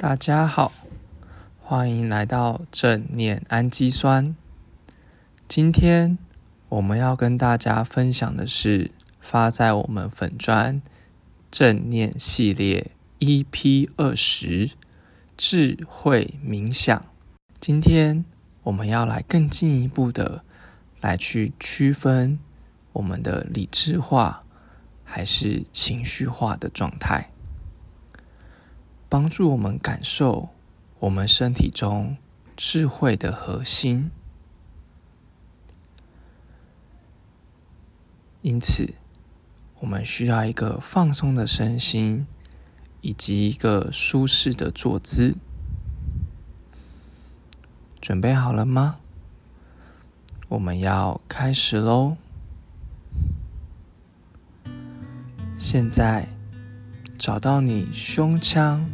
大家好，欢迎来到正念氨基酸。今天我们要跟大家分享的是发在我们粉砖正念系列 EP 二十智慧冥想。今天我们要来更进一步的来去区分我们的理智化还是情绪化的状态。帮助我们感受我们身体中智慧的核心。因此，我们需要一个放松的身心，以及一个舒适的坐姿。准备好了吗？我们要开始喽！现在。找到你胸腔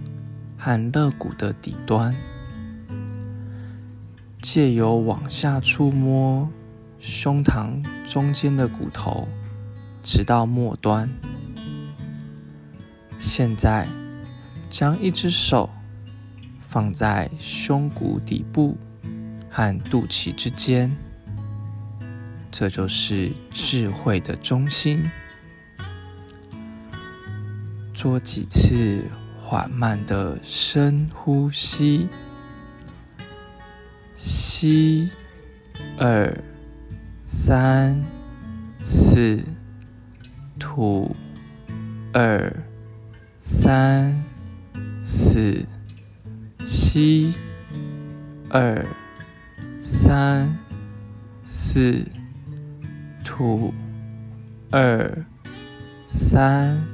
和肋骨的底端，借由往下触摸胸膛中间的骨头，直到末端。现在，将一只手放在胸骨底部和肚脐之间，这就是智慧的中心。做几次缓慢的深呼吸，吸二三四，吐二三四，吸二三四，吐二三。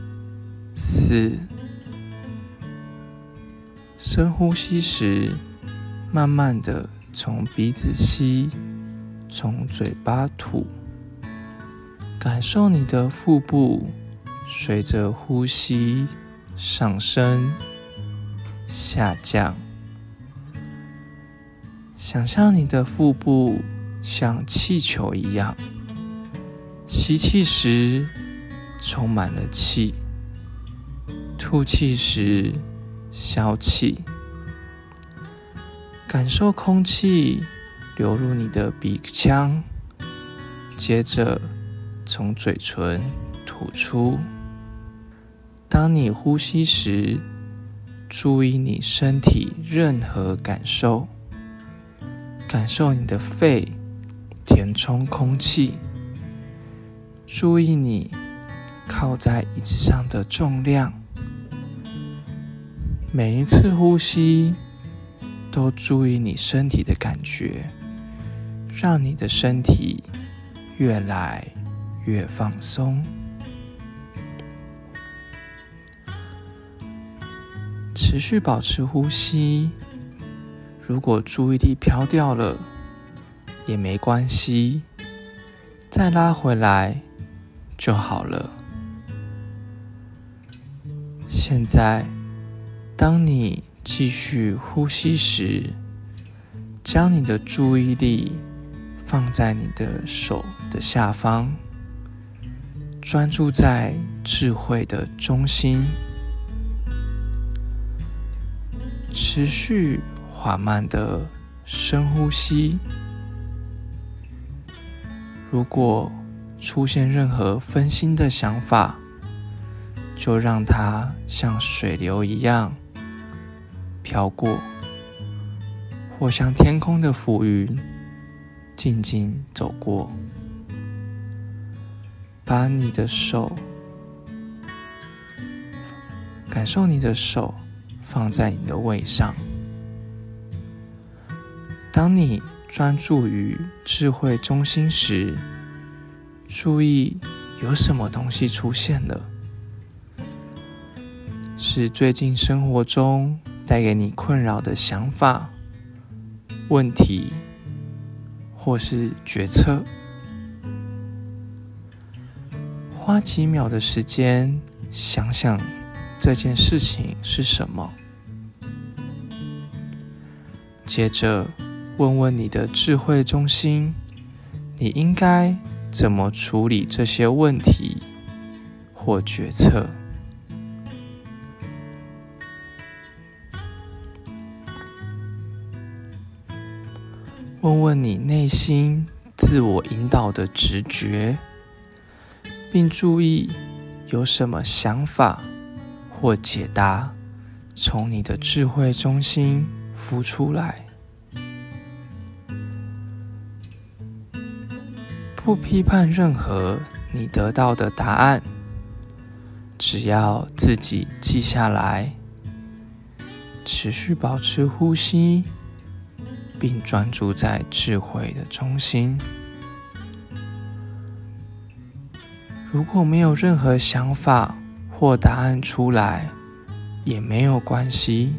四，深呼吸时，慢慢的从鼻子吸，从嘴巴吐，感受你的腹部随着呼吸上升、下降。想象你的腹部像气球一样，吸气时充满了气。吐气时，消气，感受空气流入你的鼻腔，接着从嘴唇吐出。当你呼吸时，注意你身体任何感受，感受你的肺填充空气，注意你靠在椅子上的重量。每一次呼吸，都注意你身体的感觉，让你的身体越来越放松。持续保持呼吸。如果注意力飘掉了，也没关系，再拉回来就好了。现在。当你继续呼吸时，将你的注意力放在你的手的下方，专注在智慧的中心，持续缓慢的深呼吸。如果出现任何分心的想法，就让它像水流一样。飘过，或像天空的浮云，静静走过。把你的手，感受你的手放在你的胃上。当你专注于智慧中心时，注意有什么东西出现了？是最近生活中。带给你困扰的想法、问题，或是决策，花几秒的时间想想这件事情是什么，接着问问你的智慧中心，你应该怎么处理这些问题或决策。问问你内心自我引导的直觉，并注意有什么想法或解答从你的智慧中心浮出来。不批判任何你得到的答案，只要自己记下来，持续保持呼吸。并专注在智慧的中心。如果没有任何想法或答案出来，也没有关系，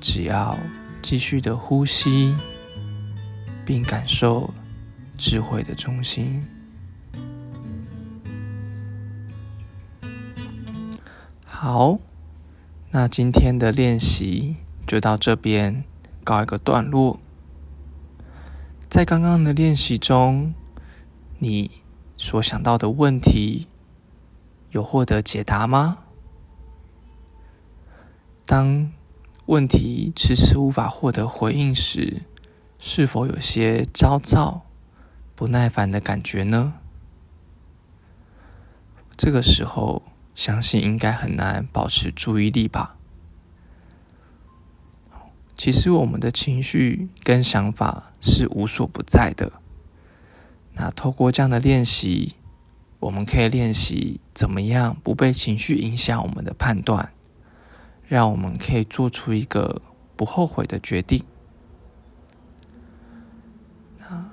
只要继续的呼吸，并感受智慧的中心。好，那今天的练习就到这边。告一个段落，在刚刚的练习中，你所想到的问题有获得解答吗？当问题迟迟无法获得回应时，是否有些焦躁、不耐烦的感觉呢？这个时候，相信应该很难保持注意力吧。其实我们的情绪跟想法是无所不在的。那透过这样的练习，我们可以练习怎么样不被情绪影响我们的判断，让我们可以做出一个不后悔的决定。那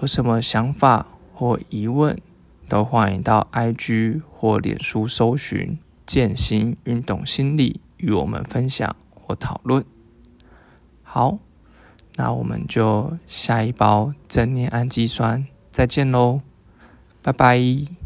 有什么想法或疑问，都欢迎到 IG 或脸书搜寻“健心运动心理”与我们分享或讨论。好，那我们就下一包正念氨基酸再见喽，拜拜。